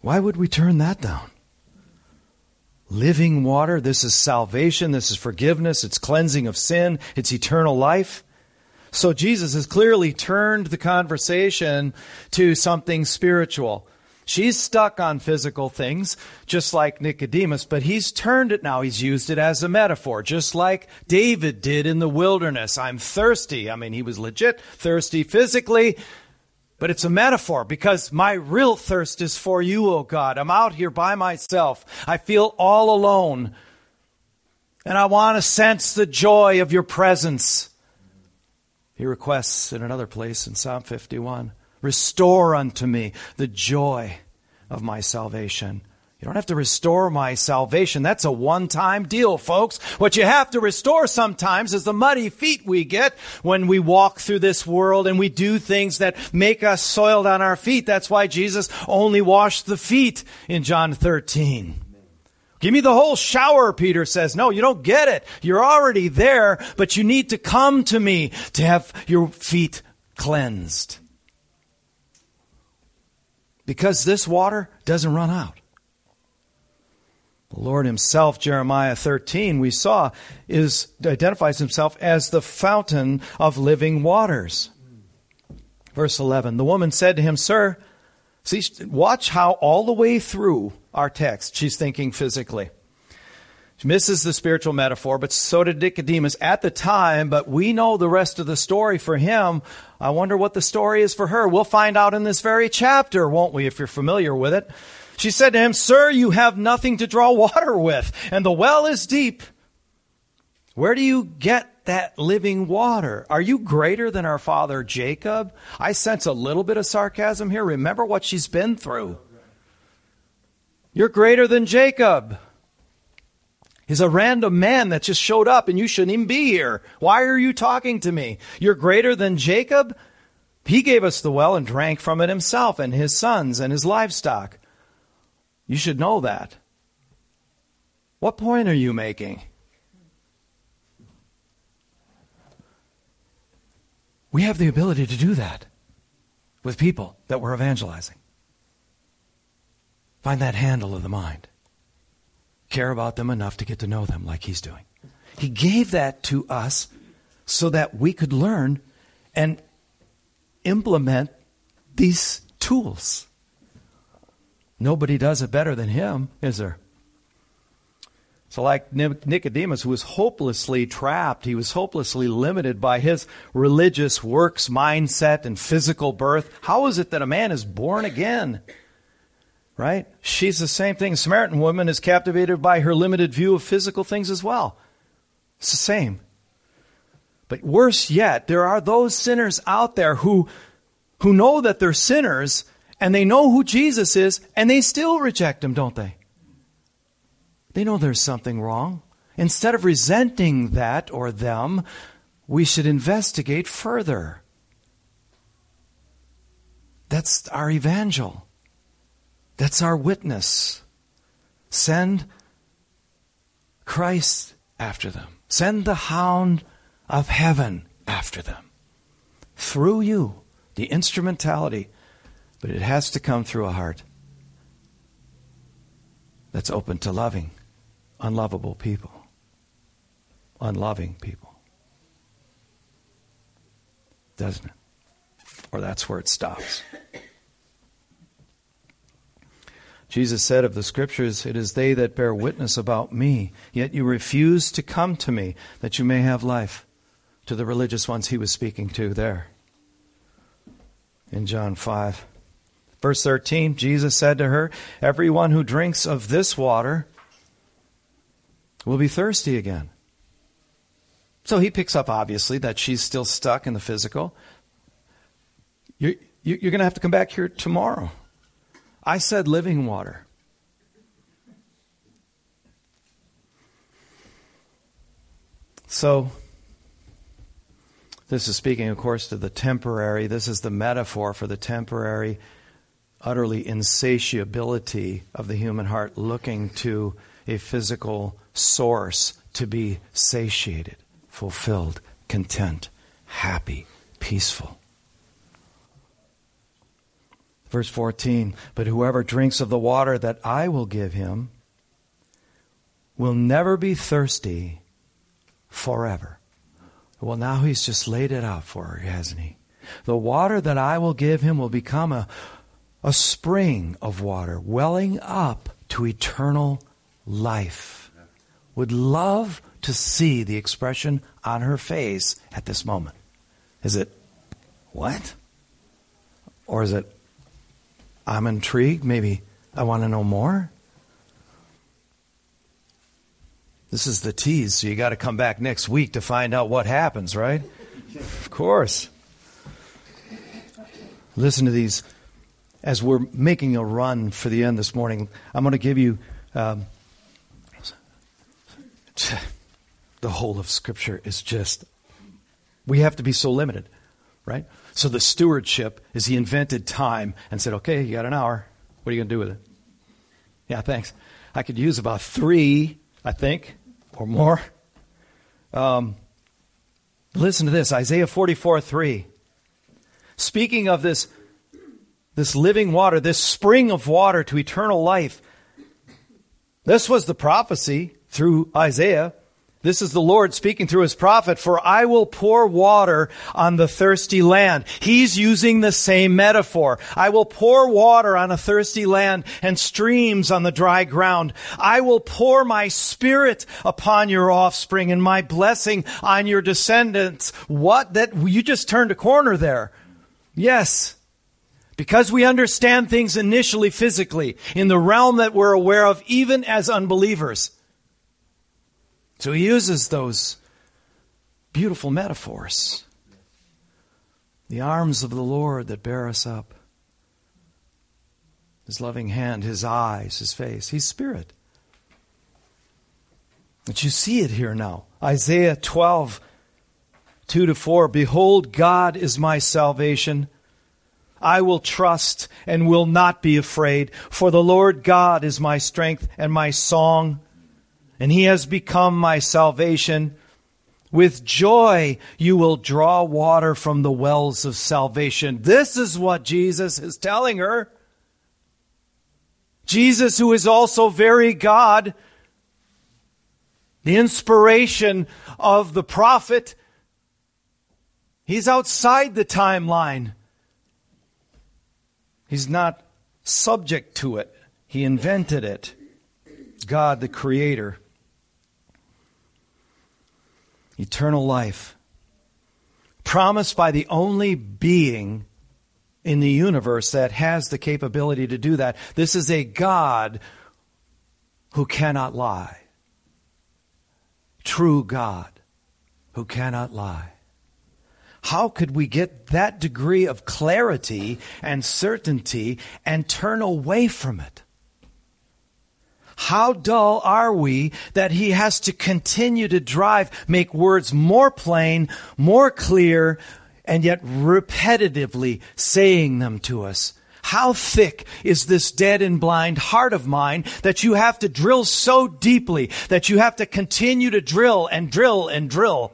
Why would we turn that down? Living water, this is salvation, this is forgiveness, it's cleansing of sin, it's eternal life. So Jesus has clearly turned the conversation to something spiritual. She's stuck on physical things, just like Nicodemus, but he's turned it now. He's used it as a metaphor, just like David did in the wilderness. I'm thirsty. I mean, he was legit thirsty physically, but it's a metaphor because my real thirst is for you, O God. I'm out here by myself. I feel all alone. And I want to sense the joy of your presence. He requests in another place in Psalm 51 Restore unto me the joy of my salvation. You don't have to restore my salvation. That's a one time deal, folks. What you have to restore sometimes is the muddy feet we get when we walk through this world and we do things that make us soiled on our feet. That's why Jesus only washed the feet in John 13. Give me the whole shower, Peter says. No, you don't get it. You're already there, but you need to come to me to have your feet cleansed. Because this water doesn't run out. The Lord himself, Jeremiah 13, we saw, is identifies himself as the fountain of living waters. Verse 11, the woman said to him, Sir, see, watch how all the way through our text. She's thinking physically. She misses the spiritual metaphor, but so did Nicodemus at the time, but we know the rest of the story for him. I wonder what the story is for her. We'll find out in this very chapter, won't we, if you're familiar with it. She said to him, Sir, you have nothing to draw water with, and the well is deep. Where do you get that living water? Are you greater than our father Jacob? I sense a little bit of sarcasm here. Remember what she's been through. You're greater than Jacob. He's a random man that just showed up and you shouldn't even be here. Why are you talking to me? You're greater than Jacob? He gave us the well and drank from it himself and his sons and his livestock. You should know that. What point are you making? We have the ability to do that with people that we're evangelizing. Find that handle of the mind. Care about them enough to get to know them like he's doing. He gave that to us so that we could learn and implement these tools. Nobody does it better than him, is there? So, like Nicodemus, who was hopelessly trapped, he was hopelessly limited by his religious works mindset and physical birth. How is it that a man is born again? Right? She's the same thing. A Samaritan woman is captivated by her limited view of physical things as well. It's the same. But worse yet, there are those sinners out there who, who know that they're sinners and they know who Jesus is and they still reject him, don't they? They know there's something wrong. Instead of resenting that or them, we should investigate further. That's our evangel. That's our witness. Send Christ after them. Send the hound of heaven after them. Through you, the instrumentality, but it has to come through a heart that's open to loving unlovable people, unloving people. Doesn't it? Or that's where it stops. Jesus said of the Scriptures, It is they that bear witness about me, yet you refuse to come to me that you may have life. To the religious ones he was speaking to there in John 5. Verse 13, Jesus said to her, Everyone who drinks of this water will be thirsty again. So he picks up, obviously, that she's still stuck in the physical. You're, you're going to have to come back here tomorrow. I said living water. So, this is speaking, of course, to the temporary. This is the metaphor for the temporary, utterly insatiability of the human heart looking to a physical source to be satiated, fulfilled, content, happy, peaceful. Verse 14 But whoever drinks of the water that I will give him will never be thirsty forever. Well, now he's just laid it out for her, hasn't he? The water that I will give him will become a, a spring of water welling up to eternal life. Would love to see the expression on her face at this moment. Is it, what? Or is it, I'm intrigued, maybe I want to know more? This is the tease, so you got to come back next week to find out what happens, right? Of course. Listen to these. As we're making a run for the end this morning, I'm going to give you um, the whole of Scripture is just, we have to be so limited, right? So the stewardship is he invented time and said, okay, you got an hour. What are you going to do with it? Yeah, thanks. I could use about three, I think, or more. Um, listen to this Isaiah 44 3. Speaking of this, this living water, this spring of water to eternal life, this was the prophecy through Isaiah. This is the Lord speaking through his prophet, for I will pour water on the thirsty land. He's using the same metaphor. I will pour water on a thirsty land and streams on the dry ground. I will pour my spirit upon your offspring and my blessing on your descendants. What? That you just turned a corner there. Yes. Because we understand things initially physically in the realm that we're aware of, even as unbelievers. So he uses those beautiful metaphors. The arms of the Lord that bear us up, his loving hand, his eyes, his face. his spirit. But you see it here now. Isaiah 12, 2 to 4. Behold, God is my salvation. I will trust and will not be afraid, for the Lord God is my strength and my song and he has become my salvation. With joy, you will draw water from the wells of salvation. This is what Jesus is telling her. Jesus, who is also very God, the inspiration of the prophet, he's outside the timeline. He's not subject to it, he invented it. God, the Creator. Eternal life. Promised by the only being in the universe that has the capability to do that. This is a God who cannot lie. True God who cannot lie. How could we get that degree of clarity and certainty and turn away from it? How dull are we that he has to continue to drive, make words more plain, more clear, and yet repetitively saying them to us. How thick is this dead and blind heart of mine that you have to drill so deeply, that you have to continue to drill and drill and drill?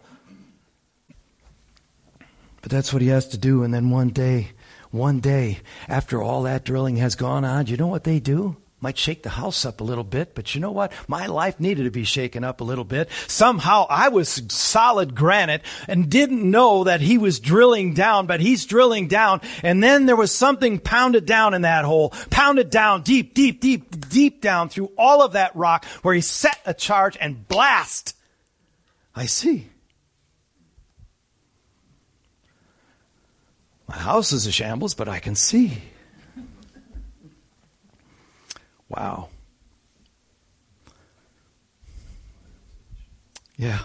But that's what he has to do. And then one day, one day, after all that drilling has gone on, you know what they do? Might shake the house up a little bit, but you know what? My life needed to be shaken up a little bit. Somehow I was solid granite and didn't know that he was drilling down, but he's drilling down. And then there was something pounded down in that hole, pounded down deep, deep, deep, deep down through all of that rock where he set a charge and blast. I see. My house is a shambles, but I can see. Wow. Yeah.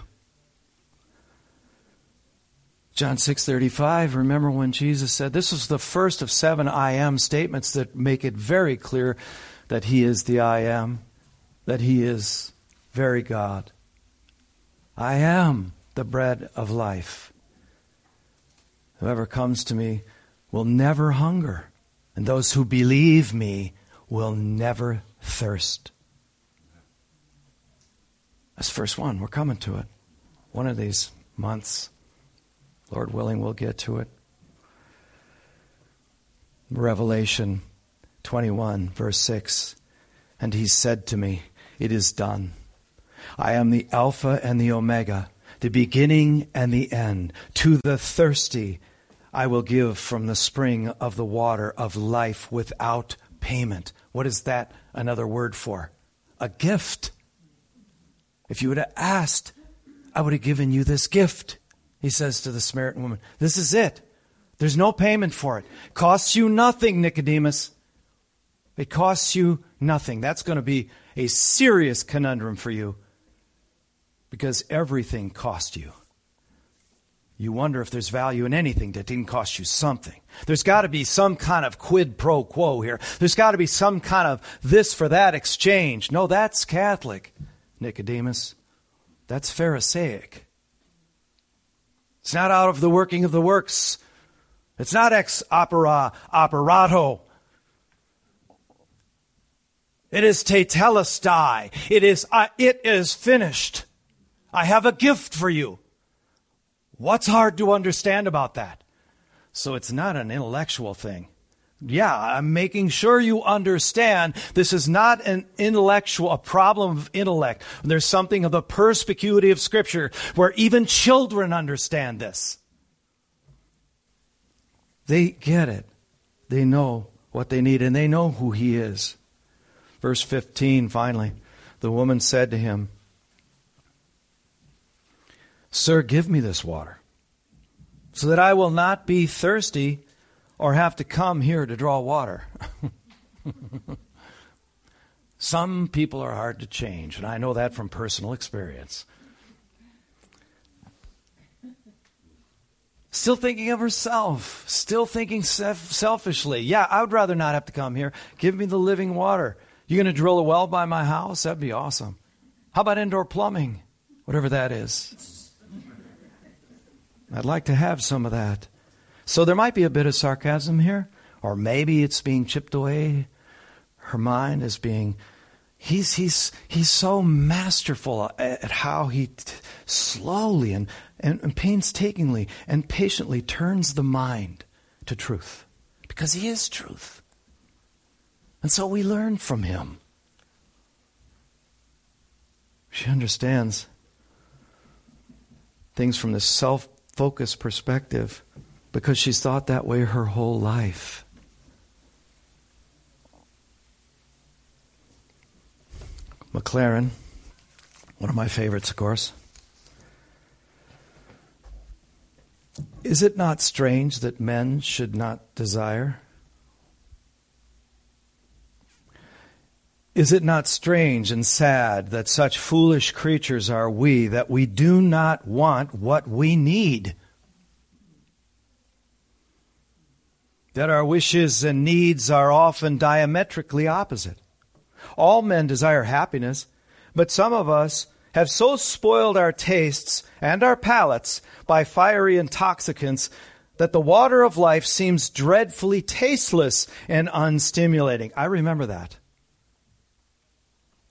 John 6:35 remember when Jesus said this was the first of 7 I am statements that make it very clear that he is the I am that he is very God. I am the bread of life. Whoever comes to me will never hunger and those who believe me will never thirst. That's verse 1. We're coming to it. One of these months, Lord willing, we'll get to it. Revelation 21, verse 6. And he said to me, It is done. I am the Alpha and the Omega, the beginning and the end. To the thirsty, I will give from the spring of the water of life without payment. What is that another word for? A gift. If you would have asked, I would have given you this gift, he says to the Samaritan woman. This is it. There's no payment for it. Costs you nothing, Nicodemus. It costs you nothing. That's going to be a serious conundrum for you because everything cost you you wonder if there's value in anything that didn't cost you something. There's got to be some kind of quid pro quo here. There's got to be some kind of this for that exchange. No, that's Catholic, Nicodemus. That's Pharisaic. It's not out of the working of the works. It's not ex opere operato. It is tetelestai. It is, uh, it is finished. I have a gift for you. What's hard to understand about that? So it's not an intellectual thing. Yeah, I'm making sure you understand this is not an intellectual, a problem of intellect. There's something of the perspicuity of Scripture where even children understand this. They get it. They know what they need and they know who He is. Verse 15, finally, the woman said to him, Sir, give me this water, so that I will not be thirsty or have to come here to draw water. Some people are hard to change, and I know that from personal experience. Still thinking of herself, still thinking selfishly. Yeah, I would rather not have to come here. Give me the living water. You going to drill a well by my house? That'd be awesome. How about indoor plumbing? Whatever that is. I'd like to have some of that. So there might be a bit of sarcasm here, or maybe it's being chipped away. Her mind is being he's, he's, he's so masterful at, how he t- slowly and, and, and painstakingly and patiently turns the mind to truth because he is truth. And so we learn from him. She understands things from this self focused perspective because she's thought that way her whole life. Maclaren, one of my favorites, of course. Is it not strange that men should not desire? Is it not strange and sad that such foolish creatures are we, that we do not want what we need? That our wishes and needs are often diametrically opposite. All men desire happiness, but some of us have so spoiled our tastes and our palates by fiery intoxicants that the water of life seems dreadfully tasteless and unstimulating. I remember that.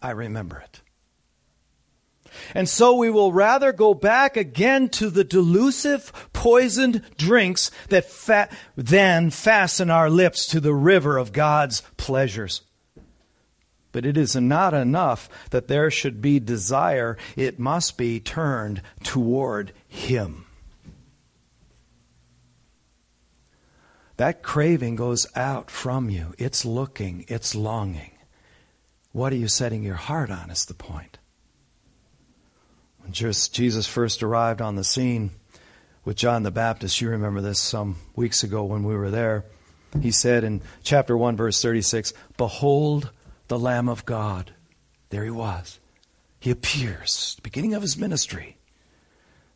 I remember it. And so we will rather go back again to the delusive, poisoned drinks that fa- than fasten our lips to the river of God's pleasures. But it is not enough that there should be desire, it must be turned toward Him. That craving goes out from you. It's looking, it's longing. What are you setting your heart on, is the point. When Jesus first arrived on the scene with John the Baptist, you remember this some weeks ago when we were there. He said in chapter 1, verse 36, Behold the Lamb of God. There he was. He appears, beginning of his ministry.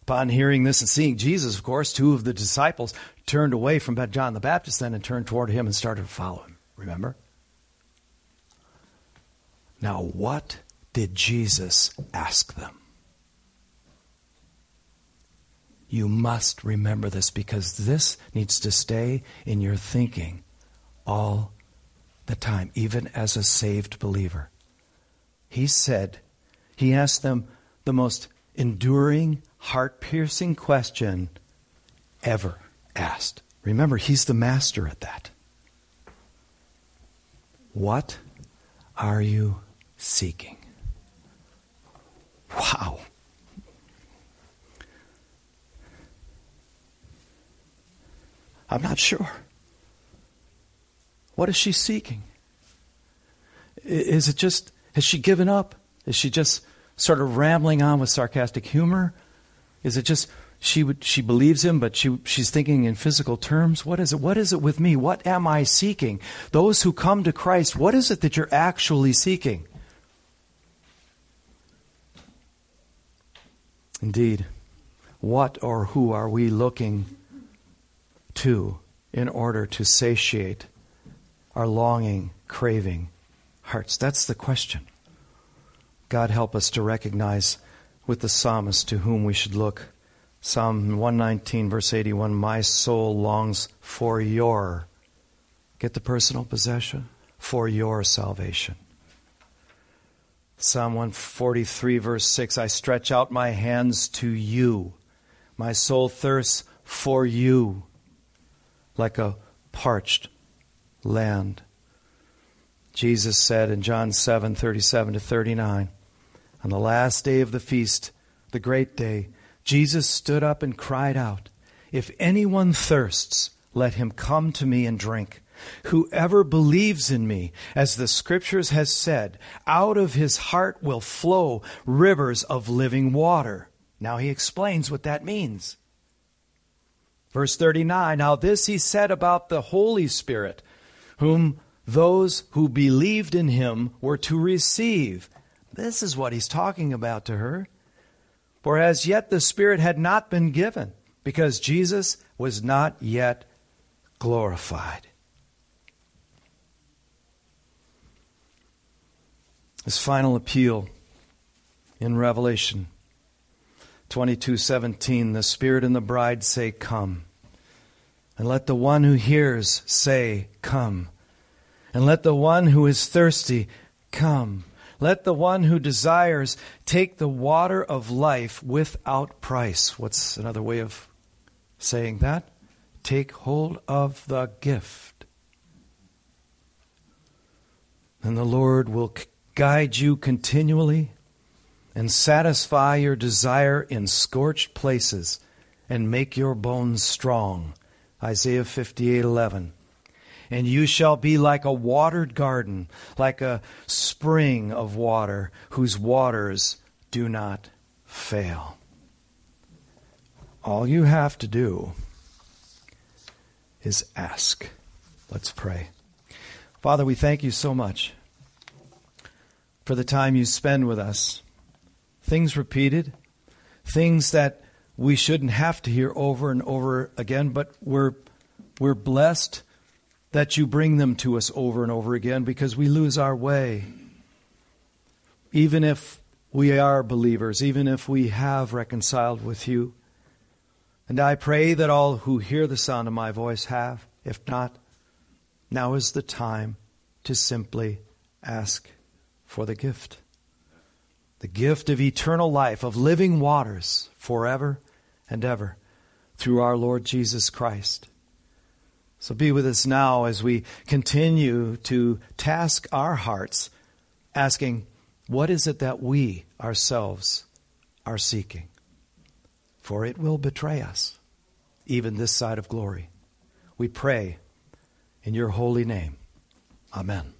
Upon hearing this and seeing Jesus, of course, two of the disciples turned away from John the Baptist then and turned toward him and started to follow him. Remember? Now, what did Jesus ask them? You must remember this because this needs to stay in your thinking all the time, even as a saved believer. He said, He asked them the most enduring, heart piercing question ever asked. Remember, He's the master at that. What are you seeking? Wow. I'm not sure. What is she seeking? Is it just, has she given up? Is she just sort of rambling on with sarcastic humor? Is it just she would, she believes him, but she, she's thinking in physical terms? What is it? What is it with me? What am I seeking? Those who come to Christ, what is it that you're actually seeking? Indeed, what or who are we looking to in order to satiate our longing, craving hearts? That's the question. God help us to recognize with the psalmist to whom we should look. Psalm 119, verse 81 My soul longs for your, get the personal possession, for your salvation. Psalm 143, verse 6 I stretch out my hands to you. My soul thirsts for you like a parched land. Jesus said in John 7 37 to 39, on the last day of the feast, the great day, Jesus stood up and cried out, If anyone thirsts, let him come to me and drink. Whoever believes in me, as the scriptures has said, out of his heart will flow rivers of living water. Now he explains what that means. Verse 39 Now this he said about the Holy Spirit, whom those who believed in him were to receive. This is what he's talking about to her. For as yet the Spirit had not been given, because Jesus was not yet glorified. His final appeal in Revelation 22:17 the spirit and the bride say come and let the one who hears say come and let the one who is thirsty come Let the one who desires take the water of life without price. What's another way of saying that? Take hold of the gift. And the Lord will guide you continually and satisfy your desire in scorched places and make your bones strong. Isaiah 58:11 and you shall be like a watered garden, like a spring of water whose waters do not fail. All you have to do is ask. Let's pray. Father, we thank you so much for the time you spend with us. Things repeated, things that we shouldn't have to hear over and over again, but we're, we're blessed that you bring them to us over and over again because we lose our way. Even if we are believers, even if we have reconciled with you. And I pray that all who hear the sound of my voice have. If not, now is the time to simply ask for the gift. The gift of eternal life, of living waters forever and ever through our Lord Jesus Christ. So be with us now as we continue to task our hearts, asking, What is it that we ourselves are seeking? For it will betray us, even this side of glory. We pray in your holy name. Amen.